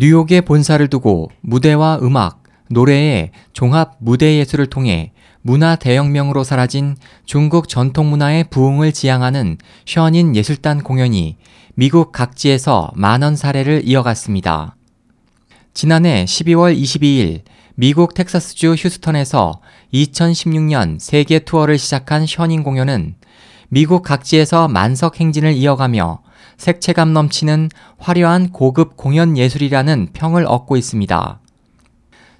뉴욕에 본사를 두고 무대와 음악, 노래의 종합 무대 예술을 통해 문화 대혁명으로 사라진 중국 전통 문화의 부흥을 지향하는 션인 예술단 공연이 미국 각지에서 만원 사례를 이어갔습니다. 지난해 12월 22일 미국 텍사스주 휴스턴에서 2016년 세계 투어를 시작한 션인 공연은 미국 각지에서 만석 행진을 이어가며 색채감 넘치는 화려한 고급 공연 예술이라는 평을 얻고 있습니다.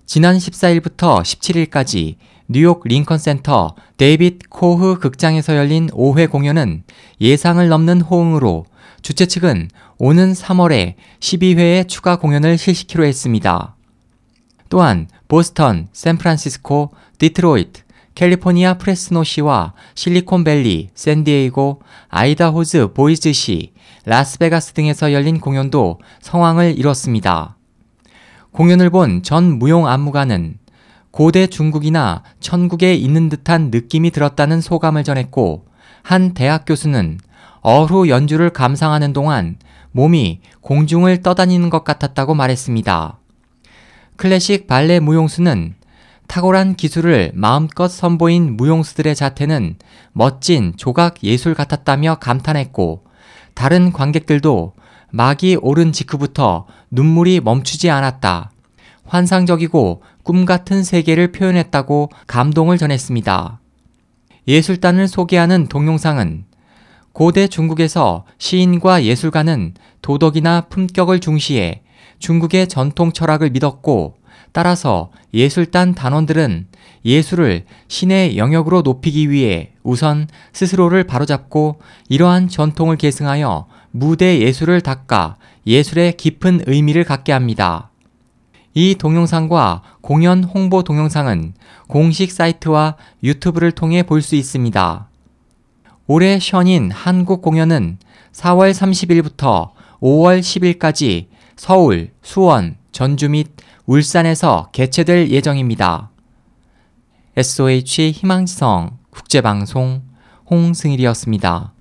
지난 14일부터 17일까지 뉴욕 링컨 센터 데이빗 코흐 극장에서 열린 5회 공연은 예상을 넘는 호응으로 주최 측은 오는 3월에 12회의 추가 공연을 실시키로 했습니다. 또한 보스턴, 샌프란시스코, 디트로이트, 캘리포니아 프레스노시와 실리콘밸리, 샌디에이고, 아이다호주 보이즈시, 라스베가스 등에서 열린 공연도 성황을 이뤘습니다. 공연을 본 전 무용 안무가는 고대 중국이나 천국에 있는 듯한 느낌이 들었다는 소감을 전했고, 한 대학 교수는 얼후 연주를 감상하는 동안 몸이 공중을 떠다니는 것 같았다고 말했습니다. 클래식 발레 무용수는 탁월한 기술을 마음껏 선보인 무용수들의 자태는 멋진 조각 예술 같았다며 감탄했고, 다른 관객들도 막이 오른 직후부터 눈물이 멈추지 않았다. 환상적이고 꿈 같은 세계를 표현했다고 감동을 전했습니다. 예술단을 소개하는 동영상은 고대 중국에서 시인과 예술가는 도덕이나 품격을 중시해 중국의 전통 철학을 믿었고 따라서 예술단 단원들은 예술을 신의 영역으로 높이기 위해 우선 스스로를 바로잡고 이러한 전통을 계승하여 무대 예술을 닦아 예술의 깊은 의미를 갖게 합니다. 이 동영상과 공연 홍보 동영상은 공식 사이트와 유튜브를 통해 볼 수 있습니다. 올해 션인 한국 공연은 4월 30일부터 5월 10일까지 서울, 수원, 전주 및 울산에서 개최될 예정입니다. SOH 희망지성 국제방송 홍승일이었습니다.